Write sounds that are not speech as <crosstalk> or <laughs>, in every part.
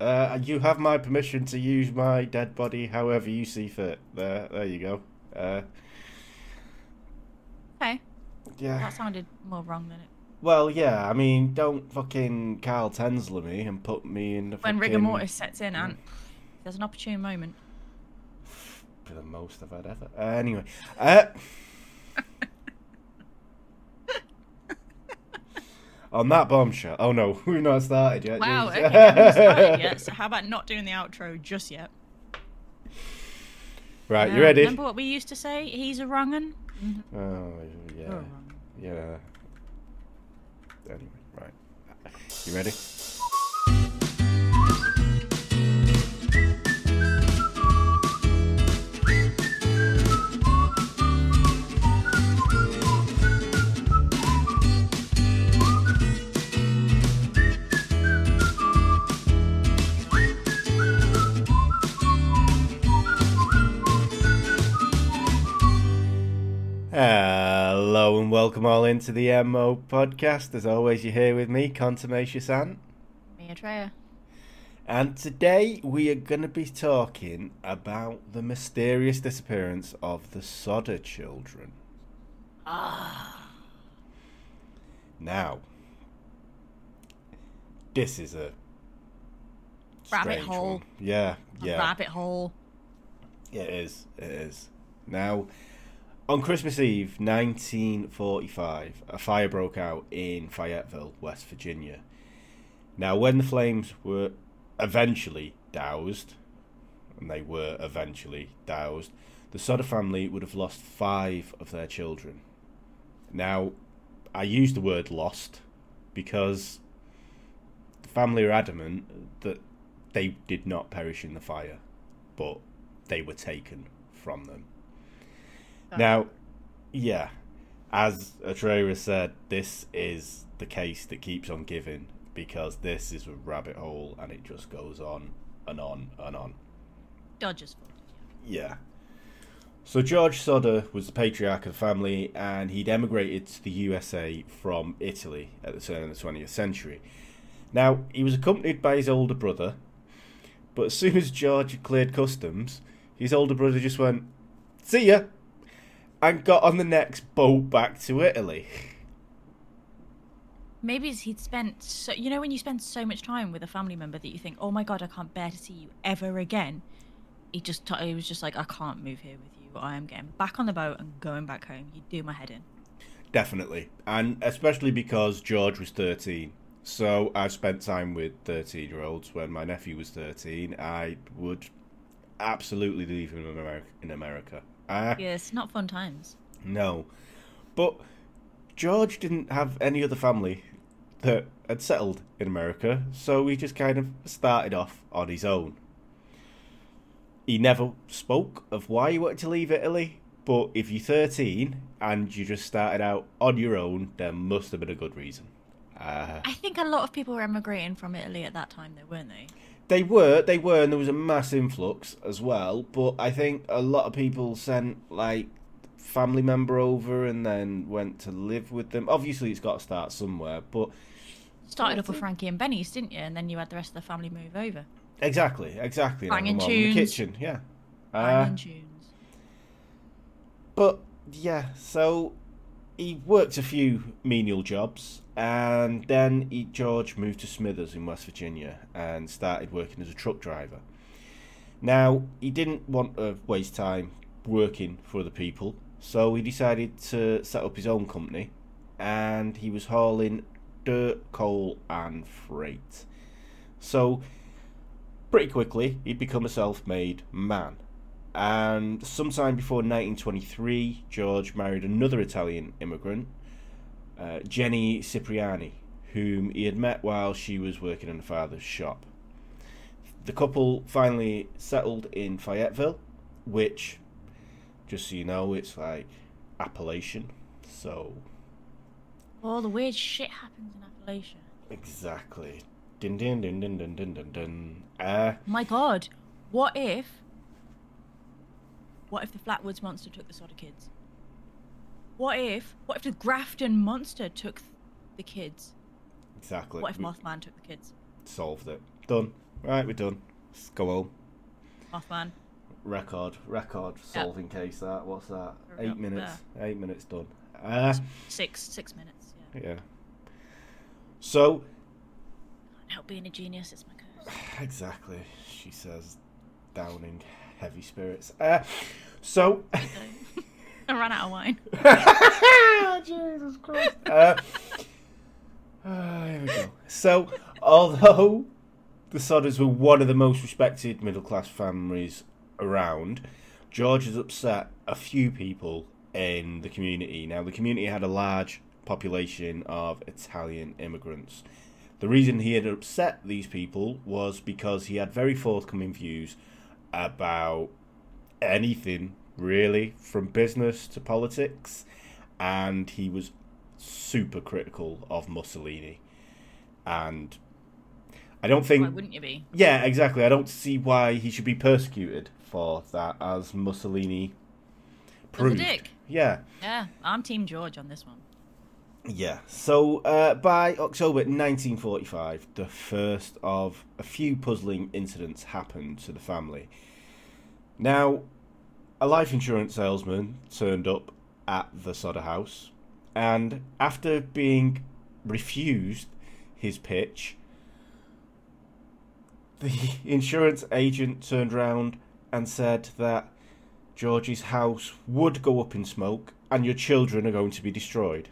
Uh, you have my permission to use my dead body however you see fit. There, there you go. Uh, Okay, yeah. that sounded more wrong than it. Well, yeah. I mean, don't fucking Carl Tanzler me and put me in the When fucking... rigor mortis sets in, and there's an opportune moment. <sighs> For the most I've had ever. Uh, anyway, uh, <laughs> on that bombshell. Oh no, <laughs> we've not started yet. Wow, jeez. okay, I haven't started yet. <laughs> So how about not doing the outro just yet? right, you um, ready? Remember what we used to say? He's a wrong'un. Oh yeah, You're a wrong'un. yeah. Anyway, right. You ready? Hello and welcome all into the MO podcast. As always, you're here with me, Contumacious Ant. Me, Atreya. And today we are going to be talking about the mysterious disappearance of the Sodder children. Ah. Now, this is a Rabbit hole. one. Yeah, A yeah, Rabbit hole. it is. It is. Now, on Christmas Eve, 1945, a fire broke out in Fayetteville, West Virginia. Now, when the flames were eventually doused, and they were eventually doused, the Sodder family would have lost five of their children. Now, I use the word lost because the family are adamant that they did not perish in the fire, but they were taken from them. Now, yeah, as Atreya said, this is the case that keeps on giving because this is a rabbit hole and it just goes on and on and on. Dodgers fault. Yeah. So George Sodder was the patriarch of the family, and he'd emigrated to the USA from Italy at the turn of the 20th century. Now he was accompanied by his older brother, but as soon as George had cleared customs, his older brother just went, "See ya," and got on the next boat back to Italy. Maybe he'd spent so you know when you spend so much time with a family member that you think, oh my god, I can't bear to see you ever again. He just t- he was just like, I can't move here with you. I am getting back on the boat and going back home. You do my head in. Definitely, and especially because George was 13. So I've spent time with 13 year olds. When my nephew was 13, I would absolutely leave him in America. In America. Yeah, it's not fun times. no. But George didn't have any other family that had settled in America, so he just kind of started off on his own. He never spoke of why he wanted to leave Italy, but if you're 13 and you just started out on your own, there must have been a good reason. Uh, I think a lot of people were emigrating from Italy at that time, though, weren't they? They were, they were, and there was a mass influx as well. But I think a lot of people sent like family member over and then went to live with them. Obviously, it's got to start somewhere, but Started off with Frankie and Benny's, didn't you? And then you had the rest of the family move over. exactly, exactly. Banging all in the kitchen, yeah. Banging Uh, tunes. but yeah, so he worked a few menial jobs, and then he, George moved to Smithers in West Virginia and started working as a truck driver. Now he didn't want to waste time working for other people, so he decided to set up his own company, and he was hauling dirt, coal, and freight. So pretty quickly he'd become a self-made man. And sometime before 1923, George married another Italian immigrant, uh, Jenny Cipriani, whom he had met while she was working in her father's shop. The couple finally settled in Fayetteville, which, just so you know, it's like Appalachian. So, All the weird shit happens in Appalachia. exactly. Din din din din din din din din. Uh, My god, what if. What if the Flatwoods monster took the Sodder kids? What if. What if the Grafton monster took the kids? exactly. What if We Mothman took the kids? solved it. Done. Right, we're done. Let's go home. Mothman. Record, record solving case. That what's that? Hurry Eight minutes. Eight minutes done. Uh, Six six minutes. Yeah. yeah. So Can't help being a genius. It's my curse. <sighs> exactly, she says, downing heavy spirits. Uh, so. <laughs> <laughs> I ran out of wine. <laughs> <laughs> Jesus Christ. Uh, uh, <sighs> here we go. So, although the Sodders were one of the most respected middle class families around, George has upset a few people in the community. Now, the community had a large population of Italian immigrants. The reason he had upset these people was because he had very forthcoming views about anything, really, from business to politics, and he was super critical of Mussolini. And I don't think. Why wouldn't you be? yeah, exactly. I don't see why he should be persecuted for that, as Mussolini proved. dick. Yeah, Yeah, I'm Team George on this one. yeah. So uh, by October 1945, the first of a few puzzling incidents happened to the family. Now, a life insurance salesman turned up at the Sodder house, and after being refused his pitch, the <laughs> insurance agent turned round and said that George's house would go up in smoke and your children are going to be destroyed.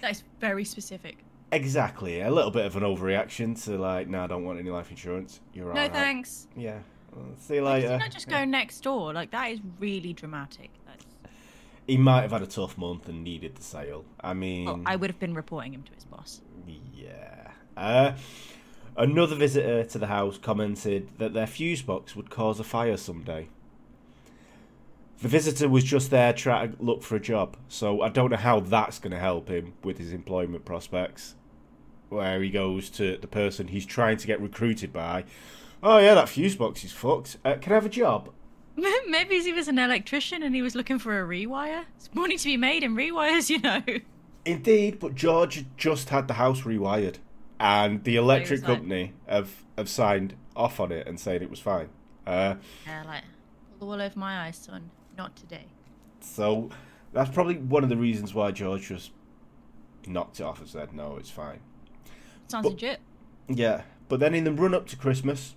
That is very specific. Exactly, a little bit of an overreaction to like, no, I don't want any life insurance. You're No thanks. Yeah, see you Like, later. you not just go next door. Like that is really dramatic. That's... He might have had a tough month and needed the sale. I mean, Well, I would have been reporting him to his boss. Yeah. Uh, another visitor to the house commented that their fuse box would cause a fire someday. The visitor was just there trying to look for a job, so I don't know how that's going to help him with his employment prospects. Where he goes to the person he's trying to get recruited by. Oh yeah, that fuse box is fucked. Uh, can I have a job? Maybe he was an electrician and he was looking for a rewire. It's money to be made in rewires, you know. Indeed, but George just had the house rewired, and the electric like- company have have signed off on it and said it was fine. Uh, Yeah, like pull the wool over my eyes, son. Not today. so that's probably one of the reasons why George just knocked it off and said, "No, it's fine." Sounds But- legit. Yeah, but then in the run up to Christmas,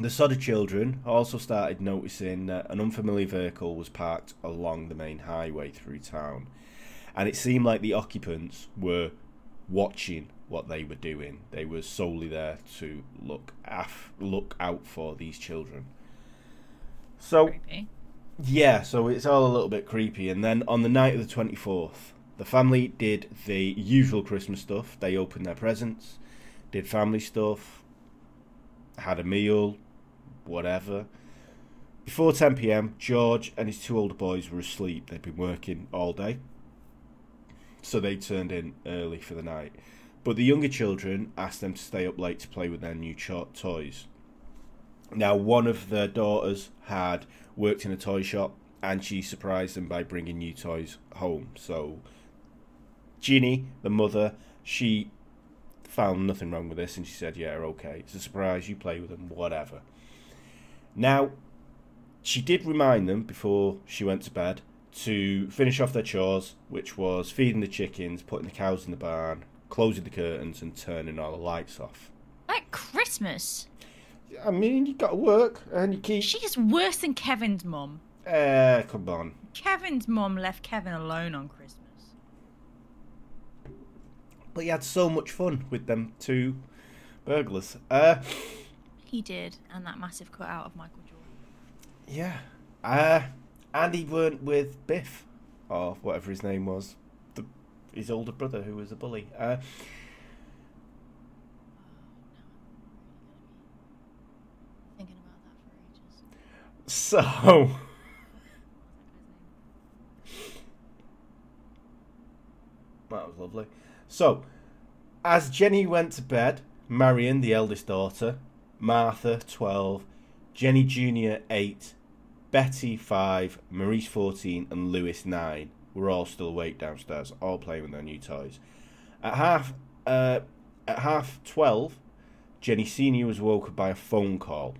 the Sodder children also started noticing that an unfamiliar vehicle was parked along the main highway through town, and it seemed like the occupants were watching what they were doing. They were solely there to look af- look out for these children. So Creepy. yeah, so it's all a little bit creepy. And then on the night of the 24th, the family did the usual Christmas stuff. They opened their presents, did family stuff, had a meal, whatever. Before 10 pm, George and his two older boys were asleep. They'd been working all day. So they turned in early for the night. But the younger children asked them to stay up late to play with their new cho- toys. Now, one of their daughters had worked in a toy shop and she surprised them by bringing new toys home. So, Ginny, the mother, she found nothing wrong with this and she said, Yeah, okay, it's a surprise, you play with them, whatever. Now, she did remind them before she went to bed to finish off their chores, which was feeding the chickens, putting the cows in the barn, closing the curtains, and turning all the lights off. Like Christmas. I mean, you got to work and you keep. She is worse than Kevin's mum. Eh, come on. Kevin's mum left Kevin alone on Christmas. But he had so much fun with them two burglars. Uh, He did, and that massive cutout of Michael Jordan. yeah. Uh, and he weren't with Biff, or whatever his name was, the his older brother who was a bully. Uh, Thinking about that for ages. so. <laughs> That was lovely. So, as Jenny went to bed, Marion, the eldest daughter, Martha, 12, Jenny Jr., 8, Betty, 5, Maurice, 14, and Lewis, 9 were all still awake downstairs, all playing with their new toys. At half, uh, at half 12, Jenny Senior was woken by a phone call.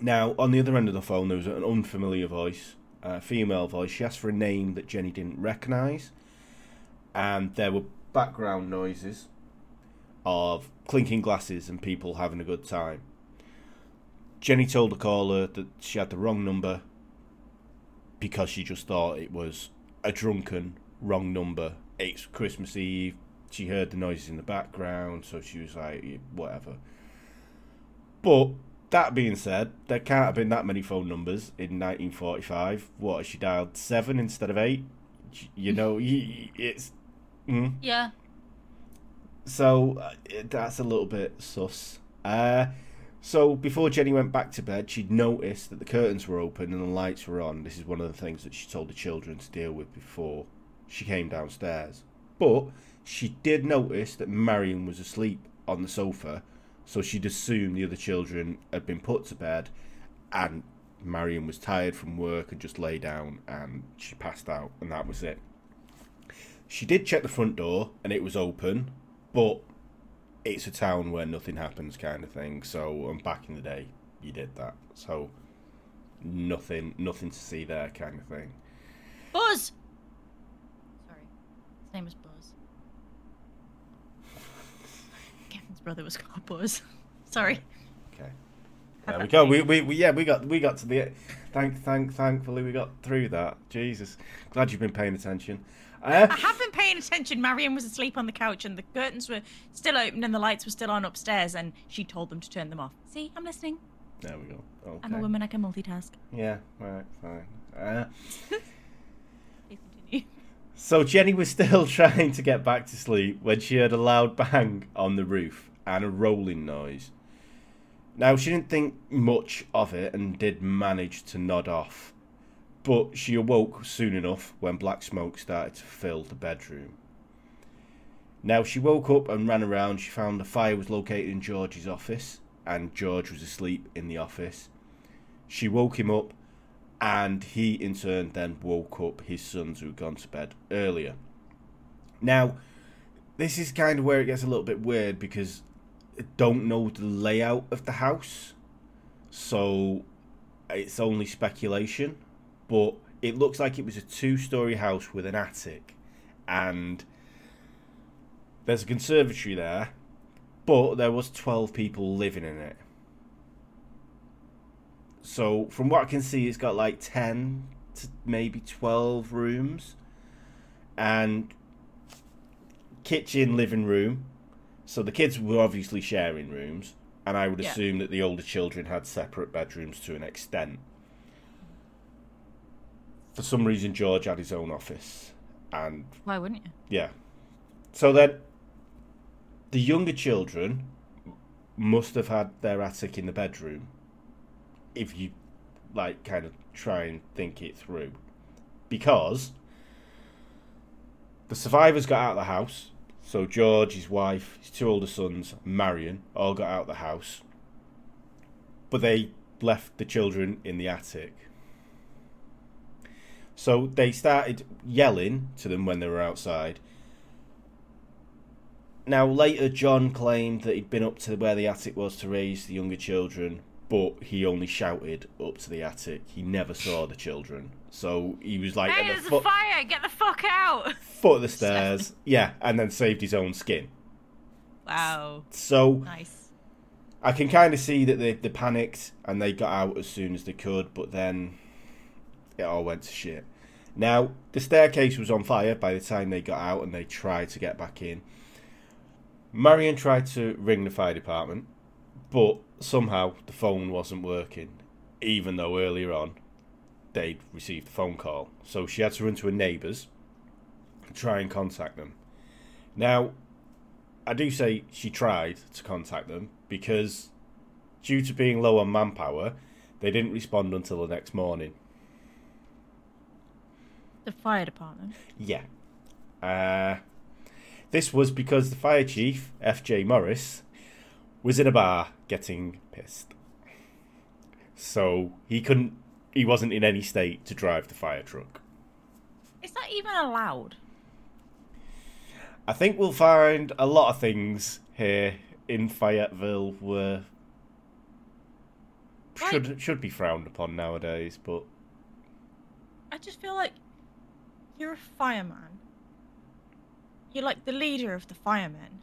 Now, on the other end of the phone, there was an unfamiliar voice, a female voice. She asked for a name that Jenny didn't recognise, and there were background noises of clinking glasses and people having a good time. Jenny told the caller that she had the wrong number because she just thought it was a drunken wrong number. It's Christmas Eve. She heard the noises in the background, so she was like, "Yeah, whatever. But that being said, there can't have been that many phone numbers in 1945. What, she dialed seven instead of eight? You know, it's. Mm. Yeah. So uh, that's a little bit sus. Uh, so before Jenny went back to bed, she'd noticed that the curtains were open and the lights were on. This is one of the things that she told the children to deal with before she came downstairs. But she did notice that Marion was asleep on the sofa, so she'd assumed the other children had been put to bed, and Marion was tired from work and just lay down and she passed out, and that was it. She did check the front door and it was open, but it's a town where nothing happens, kind of thing. So, and back in the day, you did that. So, nothing, nothing to see there, kind of thing. Buzz! Sorry. His name was Buzz. <laughs> Kevin's brother was called Buzz. <laughs> Sorry. Okay. There we go. We, we, we yeah we got we got to the thank thank thankfully we got through that. Jesus, glad you've been paying attention. Uh, <laughs> I have been paying attention. Marion was asleep on the couch and the curtains were still open and the lights were still on upstairs and she told them to turn them off. See, I'm listening. there we go. Okay. I'm a woman, I can multitask. Yeah. Right. Fine. Uh, <laughs> Please continue. So Jenny was still <laughs> trying to get back to sleep when she heard a loud bang on the roof and a rolling noise. Now she didn't think much of it and did manage to nod off, but she awoke soon enough when black smoke started to fill the bedroom. Now she woke up and ran around. She found the fire was located in George's office and George was asleep in the office. She woke him up and he in turn then woke up his sons who had gone to bed earlier. Now, this is kind of where it gets a little bit weird because I don't know the layout of the house, so it's only speculation. But it looks like it was a two-story house with an attic, and there's a conservatory there, but there was twelve people living in it. So from what I can see, it's got like ten to maybe twelve rooms, and kitchen, living room. So the kids were obviously sharing rooms, and I would Yeah. assume that the older children had separate bedrooms to an extent. For some reason, George had his own office, and Why wouldn't you? yeah. So then, the younger children must have had their attic in the bedroom. If you, like, kind of try and think it through. Because the survivors got out of the house. So George, his wife, his two older sons, Marion, all got out of the house. But they left the children in the attic. So they started yelling to them when they were outside. Now, later, John claimed that he'd been up to where the attic was to raise the younger children, but he only shouted up to the attic. He never saw the children. So he was like Hey, the there's a fire! Get the fuck out! foot of the stairs. <laughs> Yeah, and then saved his own skin. Wow. So Nice. I can kind of see that they, they panicked and they got out as soon as they could, but then it all went to shit. Now, the staircase was on fire by the time they got out and they tried to get back in. Marion tried to ring the fire department, but somehow the phone wasn't working, even though earlier on they'd received a phone call. So she had to run to her neighbours and try and contact them. Now, I do say she tried to contact them because, due to being low on manpower, they didn't respond until the next morning. The fire department. Yeah. Uh, this was because the fire chief, F.J. Morris, was in a bar getting pissed. So he couldn't, he wasn't in any state to drive the fire truck. Is that even allowed? I think we'll find a lot of things here in Fayetteville were should should be frowned upon nowadays, but I just feel like you're a fireman. You're like the leader of the firemen.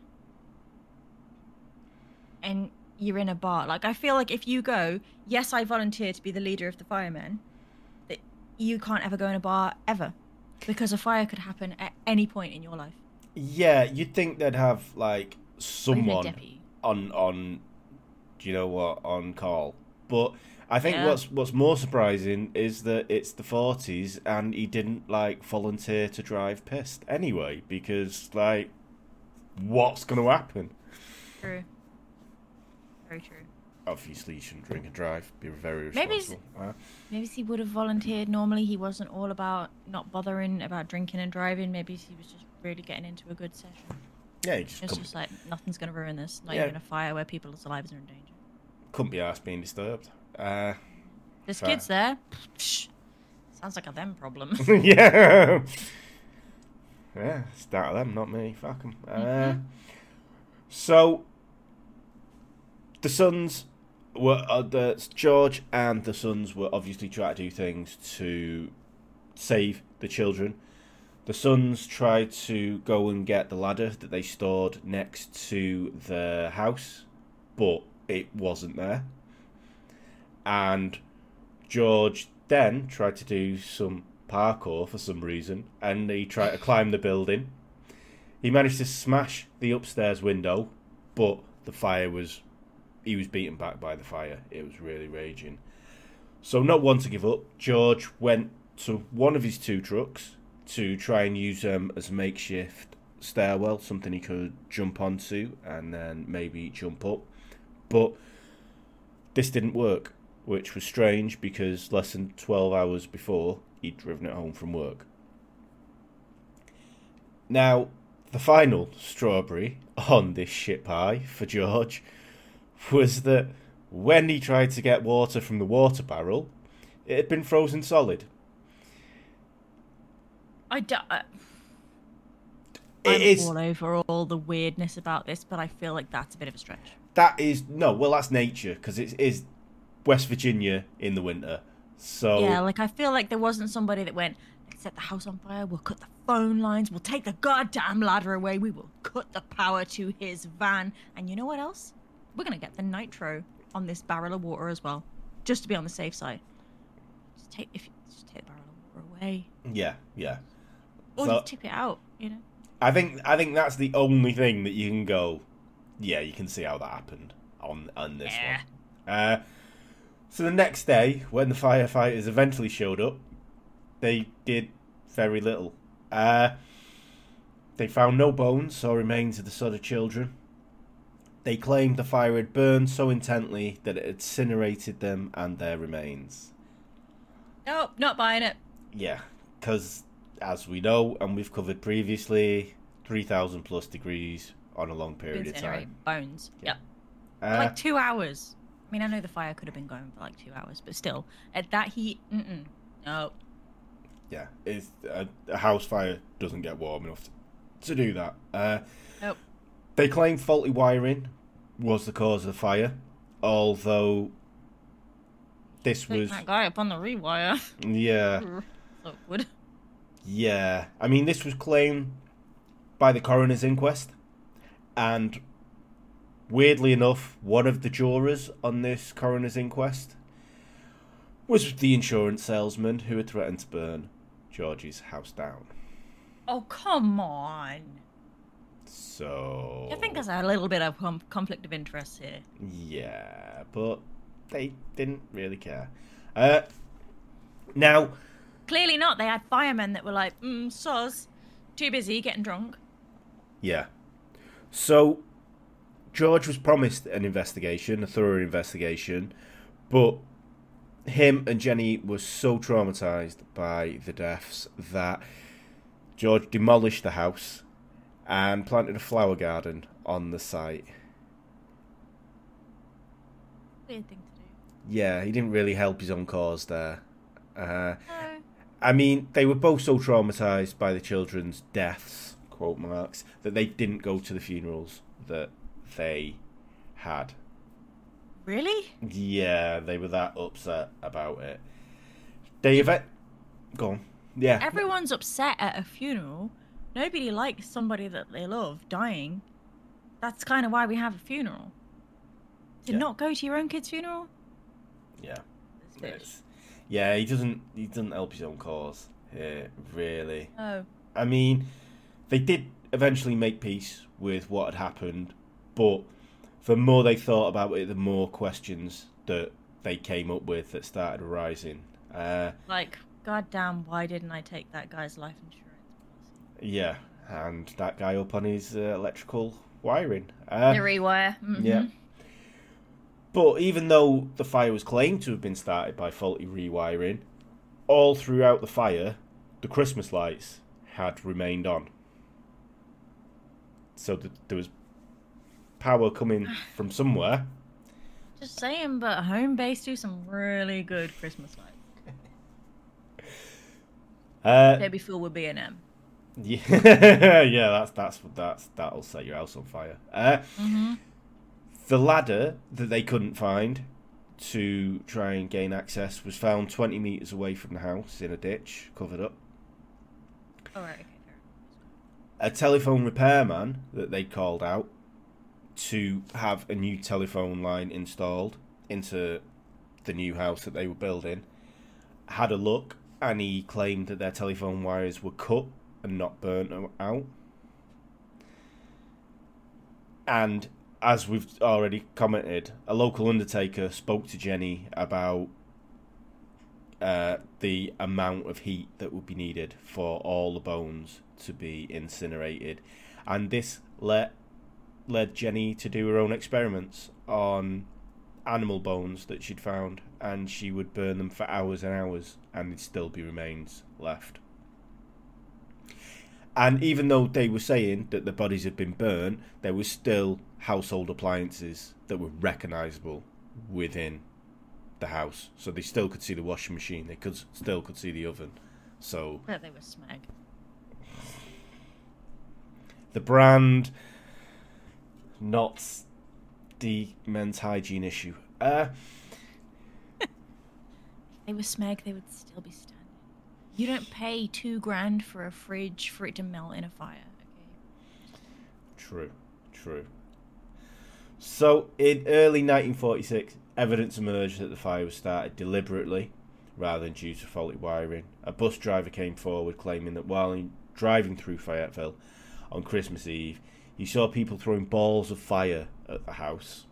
And you're in a bar. Like I feel like if you go, yes, I volunteer to be the leader of the firemen, that you can't ever go in a bar ever. Because a fire could happen at any point in your life. yeah, you'd think they'd have like Or even a someone on on do you know what on call but i think Yeah. what's what's more surprising is that it's the 40s and he didn't like volunteer to drive pissed anyway because like what's going to happen True. Very true. obviously you shouldn't drink and drive be very Maybe responsible Uh, Maybe he would have volunteered. Normally, he wasn't all about not bothering about drinking and driving. Maybe he was just really getting into a good session. yeah you just It's just like nothing's gonna ruin this. Not Yeah. even a fire where people's lives are in danger. couldn't be asked being disturbed uh There's kids there. Psh, sounds like a them problem. <laughs> yeah <laughs> yeah start of them not me fuck 'em. uh Mhm. So the sons were uh, the George and the sons were obviously trying to do things to save the children. The sons tried to go and get the ladder that they stored next to the house, but it wasn't there. And George then tried to do some parkour for some reason, and he tried to climb the building. He managed to smash the upstairs window, but the fire was. He was beaten back by the fire. It was really raging. So, not one to give up, George went to one of his two trucks to try and use them as a makeshift stairwell, something he could jump onto and then maybe jump up. But this didn't work, which was strange because less than 12 hours before he'd driven it home from work. Now, the final strawberry on this shit pie for George was that when he tried to get water from the water barrel, it had been frozen solid. I do, I, It I'm is all over all the weirdness about this, but I feel like that's a bit of a stretch. that is no, well that's nature because it is West Virginia in the winter. So Yeah, like I feel like there wasn't somebody that went, set the house on fire, we'll cut the phone lines, we'll take the goddamn ladder away, we will cut the power to his van, and you know what else? We're gonna get the nitro on this barrel of water as well, just to be on the safe side. Just take if just take the barrel of water away, yeah, yeah. or So- just tip it out, you know. I think I think that's the only thing that you can go. Yeah, you can see how that happened on on this Yeah. one. Uh, so the next day, when the firefighters eventually showed up, they did very little. Uh, they found no bones or remains of the Sodder children. They claimed the fire had burned so intently that it incinerated them and their remains. Nope, not buying it. Yeah, because as we know and we've covered previously, 3,000 plus degrees on a long period of Incinerate time. bones. Yeah. Yep. Uh, like two hours. I mean, I know the fire could have been going for like two hours, but still, at that heat, mm-mm. No. yeah, it's, a, a house fire doesn't get warm enough to, to do that. Uh, Nope. They claim faulty wiring was the cause of the fire, although this was that guy up on the rewire. <laughs> yeah <laughs> Awkward. yeah. I mean, this was claimed by the coroner's inquest, and weirdly enough, one of the jurors on this coroner's inquest was the insurance salesman who had threatened to burn George's house down. Oh, come on. So I think there's a little bit of com- conflict of interest here. Yeah, but they didn't really care. Uh, now, Clearly not. They had firemen that were like, mm, soz, too busy getting drunk. yeah. So, George was promised an investigation, a thorough investigation, but him and Jenny were so traumatized by the deaths that George demolished the house and planted a flower garden on the site. Weird thing to do. Yeah, he didn't really help his own cause there. Uh, No. I mean, they were both so traumatized by the children's deaths, quote marks, that they didn't go to the funerals that they had. Really? Yeah, they were that upset about it. They have Go on. Yeah. Everyone's upset at a funeral. Nobody likes somebody that they love dying. That's kind of why we have a funeral. To Yeah. not go to your own kid's funeral? Yeah. Yeah, he doesn't. He doesn't help his own cause here, really. Oh, I mean, they did eventually make peace with what had happened, but the more they thought about it, the more questions that they came up with that started arising. Uh, like, goddamn, why didn't I take that guy's life insurance policy? yeah, and that guy up on his uh, electrical wiring. Uh, the rewire. mhm. yeah. But even though the fire was claimed to have been started by faulty rewiring, all throughout the fire, the Christmas lights had remained on. So th- there was power coming from somewhere. Just saying, but Homebase do some really good Christmas lights. Uh, Maybe full with B and M. <laughs> yeah, yeah, that's that's that's that'll set your house on fire. Uh, Mm-hmm. The ladder that they couldn't find to try and gain access was found 20 metres away from the house in a ditch, covered up. All right. Okay. A telephone repairman that they called out to have a new telephone line installed into the new house that they were building had a look and he claimed that their telephone wires were cut and not burnt out. And as we've already commented, a local undertaker spoke to Jenny about uh, the amount of heat that would be needed for all the bones to be incinerated, and this let led Jenny to do her own experiments on animal bones that she'd found, and she would burn them for hours and hours, and there'd still be remains left. And even though they were saying that the bodies had been burned, there was still household appliances that were recognisable within the house. So they still could see the washing machine. They could still could see the oven. So Bet they were Smeg. the brand, not the men's hygiene issue. Uh, If they were Smeg, they would still be standing. You don't pay two grand for a fridge for it to melt in a fire. Okay. True, true. So, in early 1946, evidence emerged that the fire was started deliberately rather than due to faulty wiring. A bus driver came forward claiming that while driving through Fayetteville on Christmas Eve, he saw people throwing balls of fire at the house.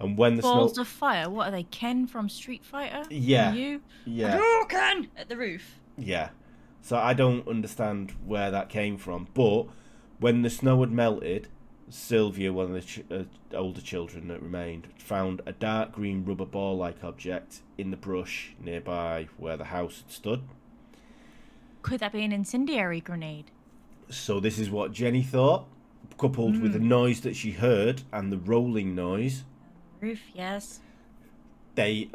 And when the Balls snow. of fire. What are they? Ken from Street Fighter? Yeah. You? Yeah. Ken at the roof. Yeah. So I don't understand where that came from. But when the snow had melted, Sylvia, one of the ch- uh, older children that remained, found a dark green rubber ball like object in the brush nearby where the house had stood. Could that be an incendiary grenade? So this is what Jenny thought, coupled with the noise that she heard and the rolling noise. Roof, yes. They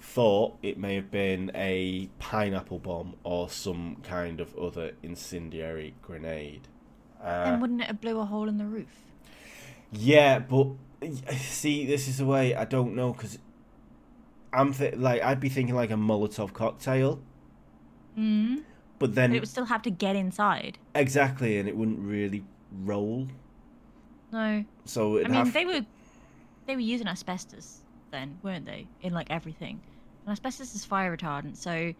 thought it may have been a pineapple bomb or some kind of other incendiary grenade. Uh, then wouldn't it have blew a hole in the roof? Yeah, but see, this is the way I don't know because I'm th- like I'd be thinking like a Molotov cocktail, Mm. But then But it would still have to get inside. exactly, and it wouldn't really roll. No. So I mean, have they were they were using asbestos then, weren't they? In like everything. And asbestos is fire retardant, so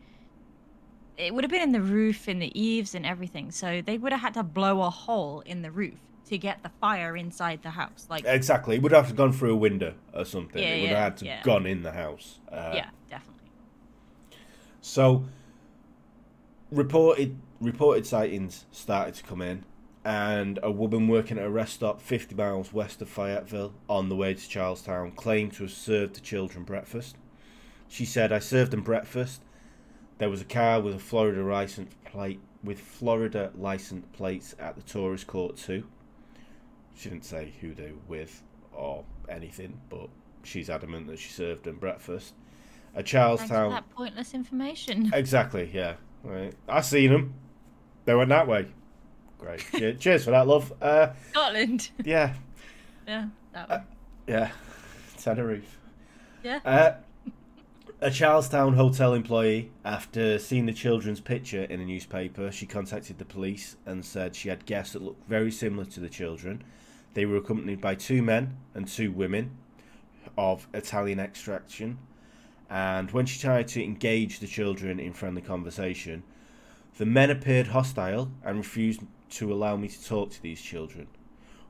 it would have been in the roof, in the eaves, and everything. So they would have had to blow a hole in the roof to get the fire inside the house. Like, exactly. It would have gone through a window or something. Yeah, it would yeah, have had to yeah. gone in the house. Uh, yeah, definitely. So reported reported sightings started to come in, and a woman working at a rest stop 50 miles west of Fayetteville on the way to Charleston claimed to have served the children breakfast. She said, "I served them breakfast. There was a car with a Florida license plate with Florida license plates at the tourist court too." She didn't say who they were with or anything, but she's adamant that she served them breakfast. A Thanks Charleston. for that pointless information. Exactly, yeah. Right. I seen them. They went that way. Great. <laughs> Che- Cheers for that, love. Uh, Scotland. yeah. <laughs> yeah. that one. Yeah, <laughs> Tenerife. yeah. Uh, a Charleston hotel employee, after seeing the children's picture in a newspaper, she contacted the police and said she had guests that looked very similar to the children. They were accompanied by two men and two women of Italian extraction. And when she tried to engage the children in friendly conversation, the men appeared hostile and refused to allow me to talk to these children.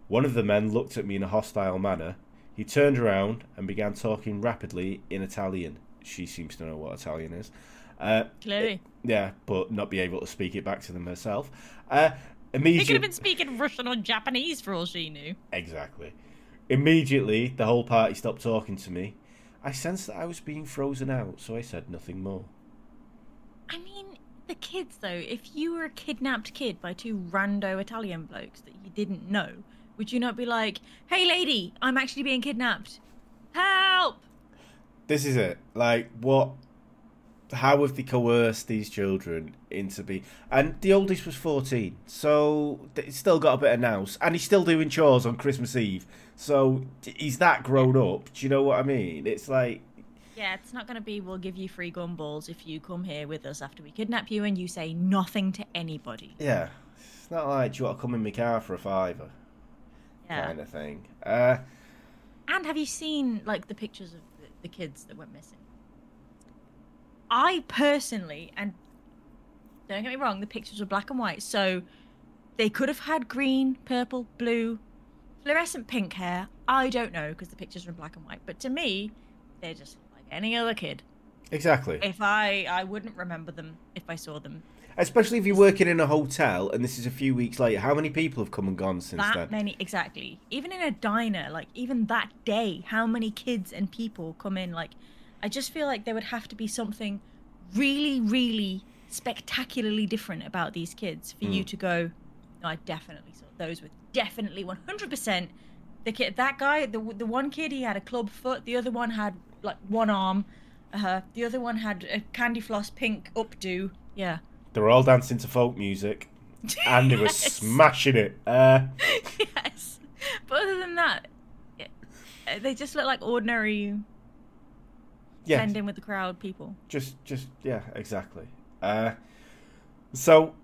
One of the men looked at me in a hostile manner. He turned around and began talking rapidly in Italian. She seems to know what Italian is. Uh, Clearly. yeah, but not be able to speak it back to them herself. Uh, He immediately, could have been speaking Russian or Japanese for all she knew. Exactly. Immediately, the whole party stopped talking to me. I sensed that I was being frozen out, so I said nothing more. I mean, the kids though. If you were a kidnapped kid by two rando Italian blokes that you didn't know, would you not be like, "Hey, lady, I'm actually being kidnapped. Help!" This is it. Like, what? How have they coerced these children into being. And the oldest was fourteen, so th- he's still got a bit of nous, and he's still doing chores on Christmas Eve. So he's that grown up. Do you know what I mean? It's like, Yeah, it's not going to be. We'll give you free gumballs if you come here with us after we kidnap you, and you say nothing to anybody. yeah, it's not like do you want to come in my car for a fiver Yeah. kind of thing. Uh, And have you seen like the pictures of the, the kids that went missing? I personally, and don't get me wrong, the pictures were black and white, so they could have had green, purple, blue, fluorescent pink hair. I don't know because the pictures are in black and white, but to me, they're just like any other kid. exactly. If I, I wouldn't remember them if I saw them. Especially if you're working in a hotel and this is a few weeks later. How many people have come and gone since that then? many exactly even in a diner like even that day how many kids and people come in like i just feel like there would have to be something really really spectacularly different about these kids for you mm. to go no i definitely saw those were definitely 100% the kid that guy the, the one kid he had a club foot the other one had like one arm uh, the other one had a candy floss pink updo yeah They were all dancing to folk music and they were <laughs> Yes. smashing it. Uh, yes. But other than that, they just look like ordinary yeah, blend in with the crowd people. just, just, yeah, exactly. Uh, so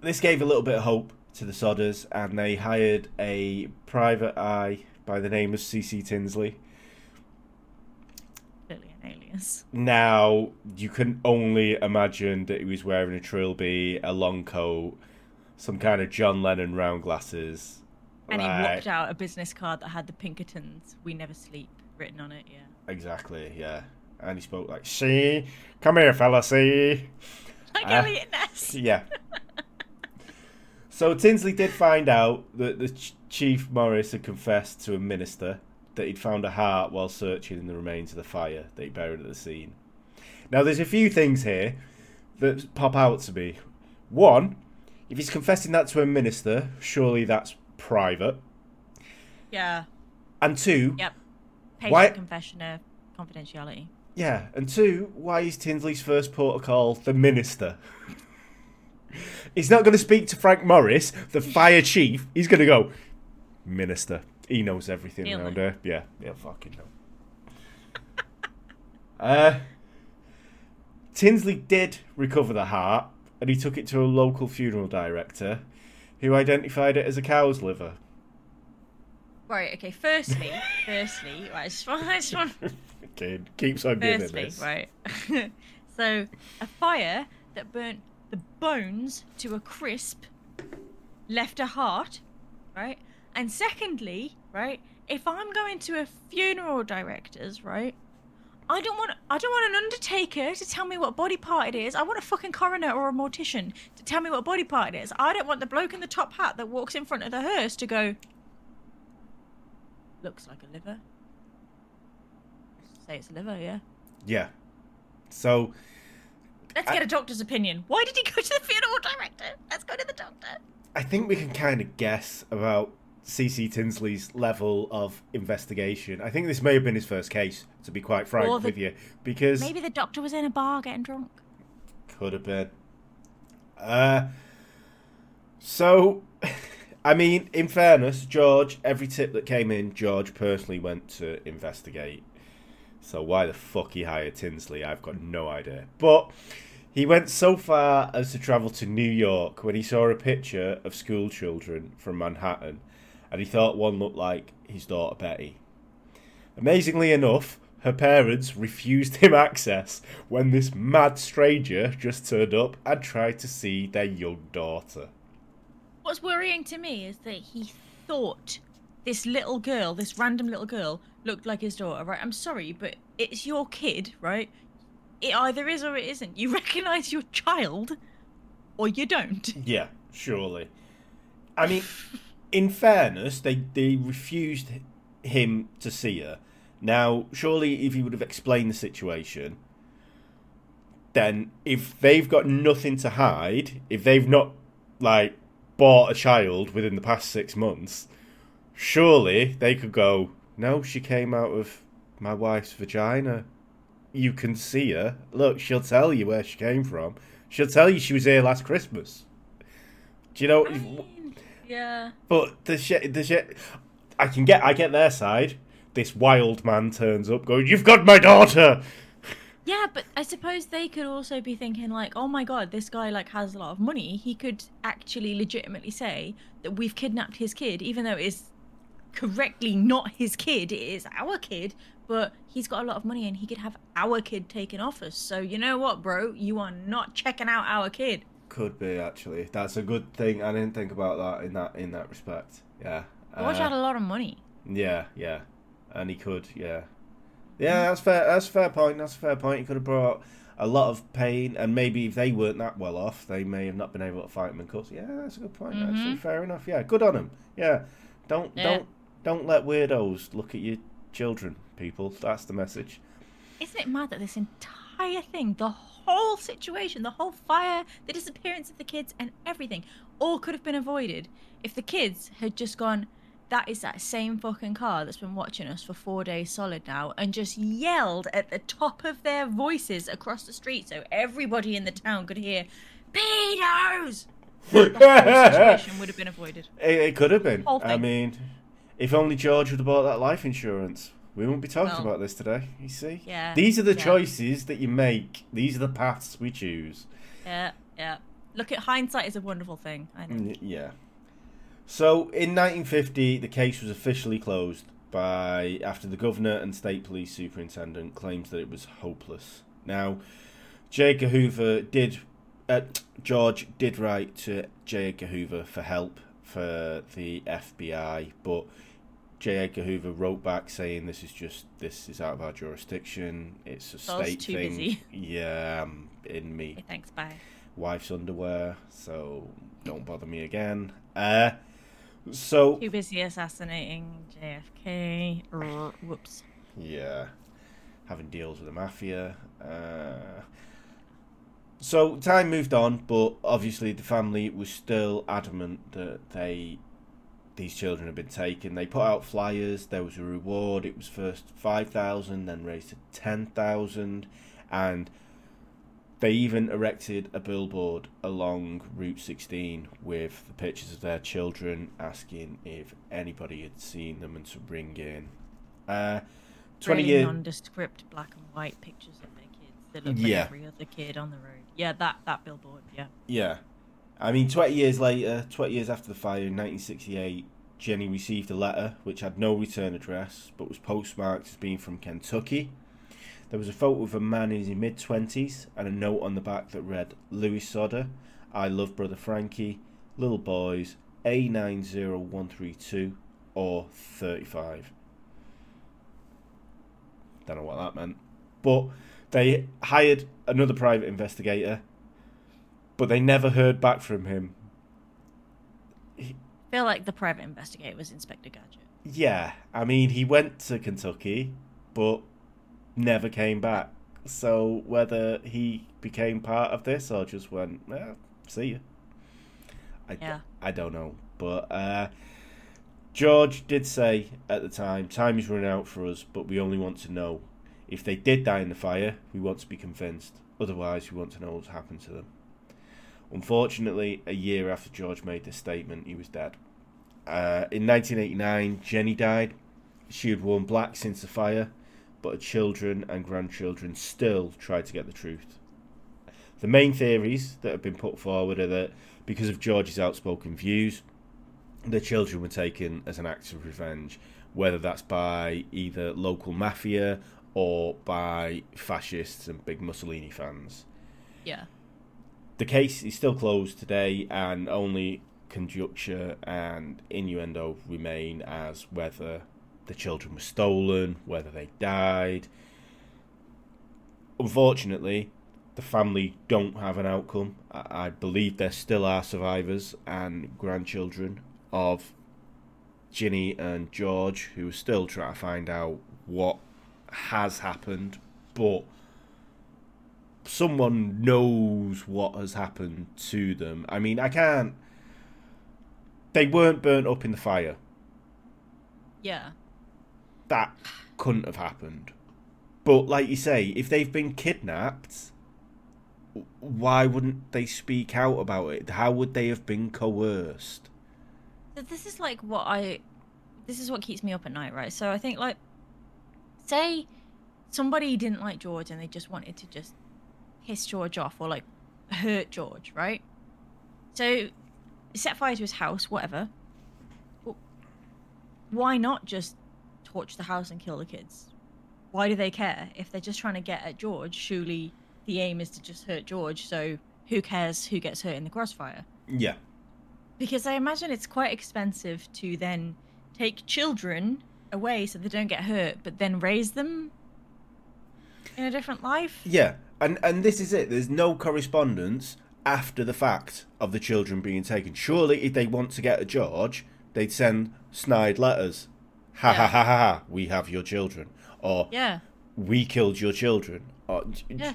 this gave a little bit of hope to the Sodders and they hired a private eye by the name of CC Tinsley. Clearly an alias. Now, you can only imagine that he was wearing a trilby, a long coat, some kind of John Lennon round glasses. And he walked out a business card that had the Pinkertons "We Never Sleep" written on it. Yeah. Exactly, yeah. And he spoke like, see, come here, fella, see. Like Ah. Eliot Ness. Yeah. So Tinsley did find out that the ch- Chief Morris had confessed to a minister that he'd found a heart while searching in the remains of the fire that he buried at the scene. Now, there's a few things here that pop out to me. One, if he's confessing that to a minister, surely that's private. Yeah. And two, Yep. Patient Why- confession of confidentiality. Yeah, and two, why is Tinsley's first protocol the minister? He's not going to speak to Frank Morris, the fire chief. He's going to go, minister. He knows everything He'll around know. here. Yeah, he'll fucking know. <laughs> uh, Tinsley did recover the heart, and he took it to a local funeral director, who identified it as a cow's liver. Right. Okay. Firstly, firstly, <laughs> right. I just want, I just want Okay, keeps on giving Firstly, this. right. <laughs> so, a fire that burnt the bones to a crisp left a heart, right? And secondly, right, if I'm going to a funeral director's, right, I don't want I don't want an undertaker to tell me what body part it is. I want a fucking coroner or a mortician to tell me what body part it is. I don't want the bloke in the top hat that walks in front of the hearse to go looks like a liver. Say it's a liver, yeah. Yeah. So Let's I- get a doctor's opinion. Why did he go to the funeral director? Let's go to the doctor. I think we can kind of guess about CC Tinsley's level of investigation. I think this may have been his first case, to be quite frank the- with you, because Maybe the doctor was in a bar getting drunk. could have been. Uh, so <laughs> I mean, in fairness, George, every tip that came in, George personally went to investigate. So why the fuck he hired Tinsley, I've got no idea. But he went so far as to travel to New York when he saw a picture of school children from Manhattan, and he thought one looked like his daughter Betty. Amazingly enough, her parents refused him access when this mad stranger just turned up and tried to see their young daughter. What's worrying to me is that he thought this little girl, this random little girl, looked like his daughter, right? I'm sorry, but it's your kid, right? It either is or it isn't. You <laughs> recognize your child or you don't. Yeah, surely. I mean, in fairness, they, they refused him to see her. Now, surely if he would have explained the situation, then if they've got nothing to hide, if they've not, like, bought a child within the past six months, surely they could go, no, she came out of my wife's vagina. You can see her. Look, she'll tell you where she came from. She'll tell you she was here last Christmas. Do you know? I mean, yeah. But the shit, the shit. I can get, I get their side. This wild man turns up, going, "You've got my daughter." Yeah, but I suppose they could also be thinking like, "Oh my god, this guy like has a lot of money. He could actually legitimately say that we've kidnapped his kid, even though it's correctly not his kid. It is our kid, but he's got a lot of money and he could have our kid taken off us. So you know what, bro? You are not checking out our kid. Could be actually. That's a good thing. I didn't think about that in that in that respect. Yeah. George Uh, had a lot of money. Yeah, yeah, and he could, yeah, yeah. That's fair. That's a fair point. That's a fair point. He could have brought a lot of pain, and maybe if they weren't that well off, they may have not been able to fight him in court. Yeah, that's a good point. Actually, Mhm. fair enough. Yeah, good on him. Yeah, don't Yeah. don't don't let weirdos look at your children, people. That's the message. Isn't it mad that this entire thing, the whole situation, the whole fire, the disappearance of the kids, and everything, all could have been avoided if the kids had just gone, that is that same fucking car that's been watching us for four days solid now, and just yelled at the top of their voices across the street so everybody in the town could hear, Pedos! <laughs> The situation would have been avoided. It, it could have been. I mean, if only George would have bought that life insurance, we won't be talking Well, about this today. You see? yeah, These are the yeah. choices that you make. These are the paths we choose. Yeah, yeah. Look at hindsight is a wonderful thing. I know. Mm, Yeah. So in 1950, the case was officially closed by after the governor and state police superintendent claims that it was hopeless. Now, J. Edgar Hoover did, uh, George did write to J. Edgar Hoover for help for the FBI, but J. Edgar Hoover wrote back saying this is just this is out of our jurisdiction. It's a So I was state too thing. busy. <laughs> Yeah, I'm in me thanks, bye. wife's underwear, so don't bother me again. Uh, so Too busy assassinating JFK. Whoops. yeah, having deals with the mafia. Uh, so time moved on, but obviously the family was still adamant that they these children have been taken. They put out flyers. There was a reward. It was first five thousand, then raised to ten thousand, and they even erected a billboard along Route 16 with the pictures of their children, asking if anybody had seen them and to bring in. Uh, Twenty years. nondescript black and white pictures of their kids that look Yeah. like every other kid on the road. Yeah, that that billboard. Yeah. Yeah. I mean, 20 years later, 20 years after the fire in 1968, Jenny received a letter which had no return address but was postmarked as being from Kentucky. There was a photo of a man in his mid 20s and a note on the back that read Louis Sodder, I love brother Frankie, little boys, A90132 or 35. Don't know what that meant. But they hired another private investigator but they never heard back from him. I feel like the private investigator was Inspector Gadget. Yeah, I mean, he went to Kentucky, but never came back. So whether he became part of this or just went, well, see you. I, Yeah. I don't know. But uh, George did say at the time, time is running out for us, but we only want to know. If they did die in the fire, we want to be convinced. Otherwise, we want to know what's happened to them. Unfortunately, a year after George made this statement, he was dead. Uh, in 1989, Jenny died. She had worn black since the fire, but her children and grandchildren still tried to get the truth. The main theories that have been put forward are that because of George's outspoken views, the children were taken as an act of revenge, whether that's by either local mafia or by fascists and big Mussolini fans. Yeah. The case is still closed today, and only conjecture and innuendo remain as whether the children were stolen, whether they died. Unfortunately, the family don't have an outcome. I, believe there still are survivors and grandchildren of Ginny and George who are still trying to find out what has happened, but someone knows what has happened to them. I mean, I can't. They weren't burnt up in the fire. Yeah. That couldn't have happened. But, like you say, if they've been kidnapped, why wouldn't they speak out about it? How would they have been coerced? This is like what I this is what keeps me up at night, right? So I think like say somebody didn't like George and they just wanted to just piss George off or like hurt George, right? So set fire to his house, whatever. Well, why not just torch the house and kill the kids? Why do they care? If they're just trying to get at George, surely the aim is to just hurt George, so who cares who gets hurt in the crossfire? Yeah. Because I imagine it's quite expensive to then take children away so they don't get hurt, but then raise them in a different life. Yeah. And and this is it. There's no correspondence after the fact of the children being taken. Surely if they want to get at George, they'd send snide letters. Ha ha Yeah. ha ha ha, we have your children. Or Yeah. we killed your children. Or Yeah.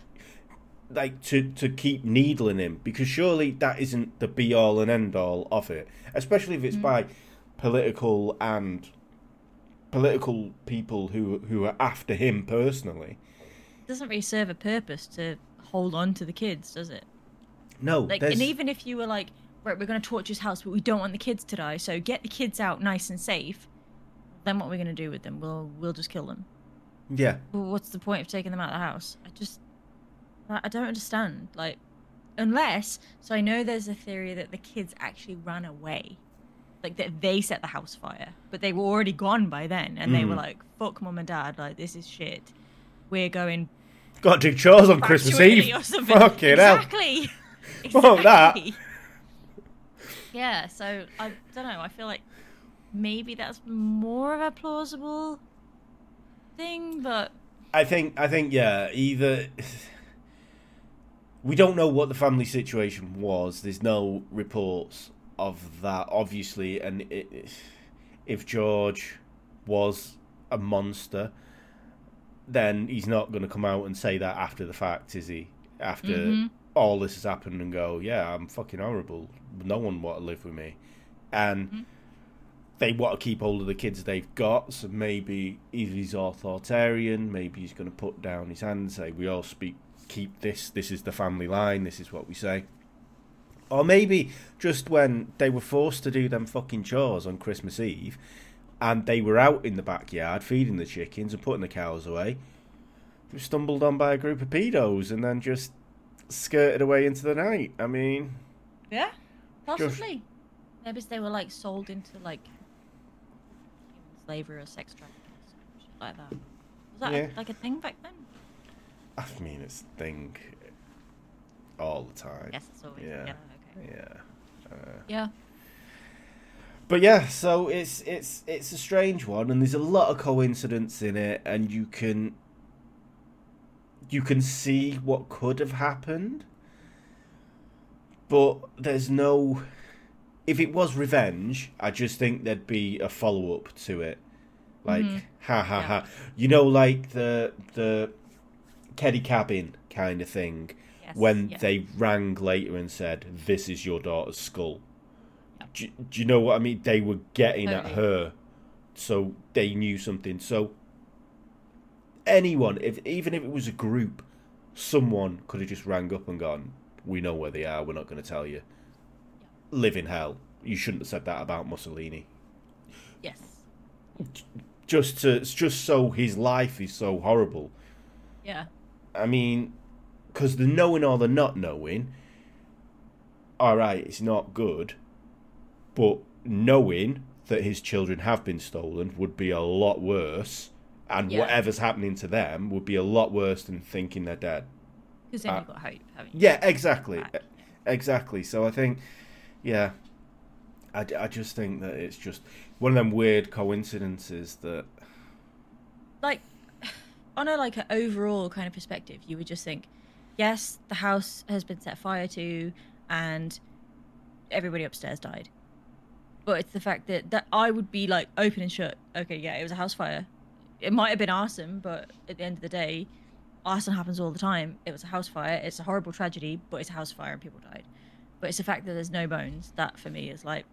like to to keep needling him because surely that isn't the be all and end all of it especially if it's mm. by political and political people who who are after him personally doesn't really serve a purpose to hold on to the kids, does it? no Like, there's and even if you were like, right, we're going to torch his house, but we don't want the kids to die, so get the kids out nice and safe. Then what are we going to do with them? We'll we'll just kill them. yeah Well, what's the point of taking them out of the house? I just, I don't understand. Like, unless, so I know there's a theory that the kids actually ran away, like that they set the house fire, but they were already gone by then, and they were Mm. like, "Fuck, mom and dad, like this is shit. We're going got to do chores on christmas eve or <laughs> something." fucking hell exactly. <laughs> Fuck that. Yeah, so I don't know. I feel like maybe that's more of a plausible thing, but i think i think yeah either <sighs> we don't know what the family situation was there's no reports of that obviously and it, if george was a monster then he's not going to come out and say that after the fact is he after Mhm. all this has happened and go yeah i'm fucking horrible no one want to live with me and Mhm. they want to keep hold of the kids they've got so maybe either he's authoritarian maybe he's going to put down his hand and say we all speak keep this this is the family line this is what we say or maybe just when they were forced to do them fucking chores on Christmas Eve and they were out in the backyard feeding the chickens and putting the cows away, they were stumbled on by a group of pedos and then just skirted away into the night. I mean, Yeah, possibly. Maybe they were like sold into like human slavery or sex trafficking or shit like that. Was that Yeah. a, like a thing back then? I mean, it's a thing all the time. Yes, it's always. Yeah. Yeah. okay. Yeah. Uh, Yeah. But yeah, so it's it's it's a strange one, and there's a lot of coincidence in it, and you can you can see what could have happened, but there's no. If it was revenge, I just think there'd be a follow up to it, like Mhm. ha ha Yeah. ha. You know, like the the Keddie cabin kind of thing Yes. when yeah. they rang later and said, "This is your daughter's skull." Yeah. Do, do you know what I mean? They were getting at her, so they knew something. So anyone, if even if it was a group, someone could have just rang up and gone, "We know where they are. We're not going to tell you." Live in hell. You shouldn't have said that about Mussolini. Yes. just to just so his life is so horrible. Yeah. I mean, because the knowing or the not knowing, all right, it's not good, but knowing that his children have been stolen would be a lot worse, and Yeah. whatever's happening to them would be a lot worse than thinking they're dead. Because then Uh, you've got hope, haven't you? Yeah, exactly, exactly. So I think, yeah, I, I just think that it's just one of them weird coincidences that like <sighs> on a like an overall kind of perspective you would just think yes the house has been set fire to and everybody upstairs died but it's the fact that that i would be like open and shut okay yeah it was a house fire it might have been arson but at the end of the day arson happens all the time it was a house fire it's a horrible tragedy but it's a house fire and people died but it's the fact that there's no bones that for me is like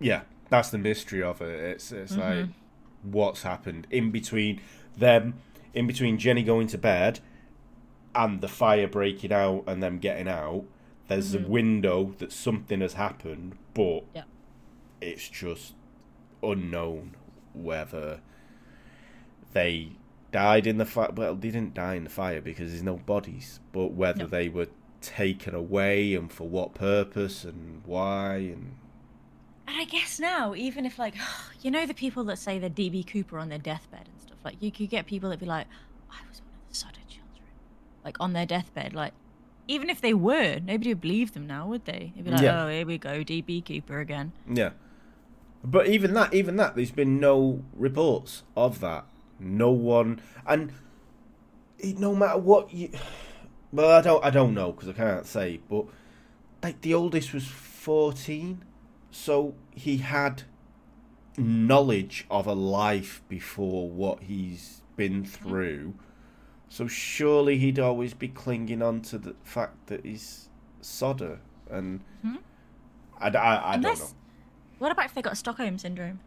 yeah, that's the mystery of it. It's it's like Mhm. what's happened in between them, in between Jenny going to bed and the fire breaking out and them getting out. There's a window that something has happened, but Yeah. It's just unknown whether they died in the fire. Well, they didn't die in the fire because there's no bodies, but whether No. they were taken away and for what purpose and why and And I guess now, even if like, <sighs> you know, the people that say they're DB Cooper on their deathbed and stuff, like you could get people that be like, I was one of the Sodder children, like on their deathbed, like. Even if they were, nobody would believe them now, would they? They'd be like, Yeah. "Oh, here we go, DB Cooper again." Yeah. But even that, even that, there's been no reports of that. No one, and no matter what you, well, I don't, I don't know because I can't say. But like the oldest was fourteen, so he had knowledge of a life before what he's been through. So surely he'd always be clinging on to the fact that he's Sodder, and Mhm. I, I, I don't know. Unless, what about if they got Stockholm syndrome?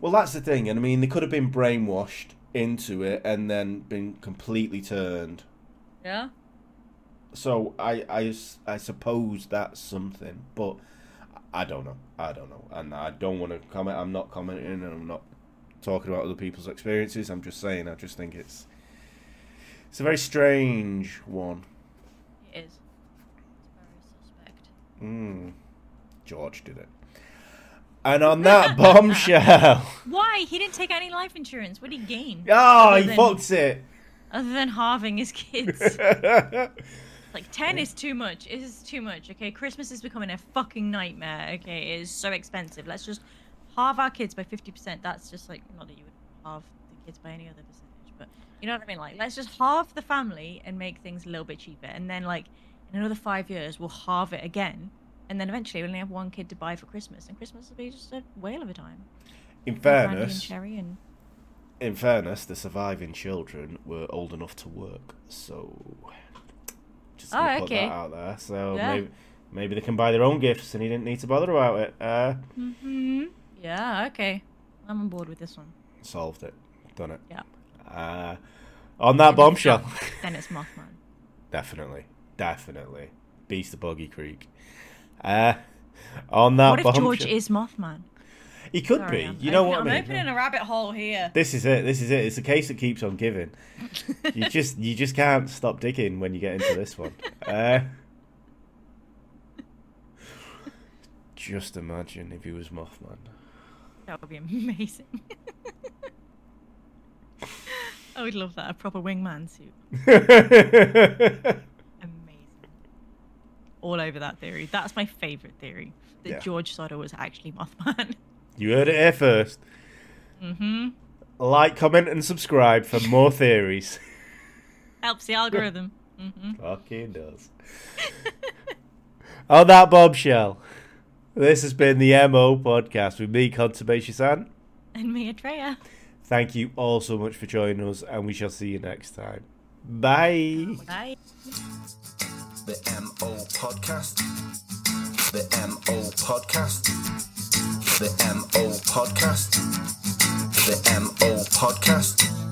Well, that's the thing, and I mean, they could have been brainwashed into it and then been completely turned. Yeah. So I, I, I suppose that's something, but I don't know. I don't know, and I don't want to comment. I'm not commenting, and I'm not talking about other people's experiences. I'm just saying. I just think it's it's a very strange one. It is. It's very suspect. Mm. George did it, and on that <laughs> bombshell, Why? He didn't take any life insurance. What did he gain? oh, he than- fucked it. Other than halving his kids. <laughs> Like ten is too much. It is too much. Okay, Christmas is becoming a fucking nightmare. Okay, it is so expensive. Let's just halve our kids by fifty percent. That's just like not that you would halve the kids by any other percentage, but you know what I mean. Like, let's just halve the family and make things a little bit cheaper, and then like in another five years we'll halve it again, and then eventually we'll only have one kid to buy for Christmas, and Christmas will be just a whale of a time. In And Brandy and fairness, and in fairness, the surviving children were old enough to work, so just Oh, put that out there. So Yeah. maybe maybe they can buy their own gifts, and he didn't need to bother about it. Uh, hmm Yeah, okay. I'm on board with this one. solved it, done it. Yeah. Uh, on that bombshell, Then it's Mothman. <laughs> definitely, definitely, beast of Boggy Creek. Uh, on that What if bombshell, George is Mothman? he could Sorry, be. I'm You know opening- what I I'm mean? opening a rabbit hole here. This is it. This is it. It's a case that keeps on giving. you <laughs> just you just can't stop digging when you get into this one. Uh, just imagine if he was Mothman. That would be amazing. <laughs> I would love that. A proper wingman suit. <laughs> All over that theory. That's my favourite theory. That Yeah. George Sodder was actually Mothman. <laughs> you heard it here first. mm-hmm. Like, comment, and subscribe for more theories. <laughs> Helps the algorithm. Mm-hmm. Fucking does. <laughs> On that bombshell, this has been the MO podcast with me, Contumacious San. And me, Atreya. Thank you all so much for joining us, and we shall see you next time. Bye. Bye. The MO Podcast. The MO Podcast. The MO Podcast. The MO Podcast.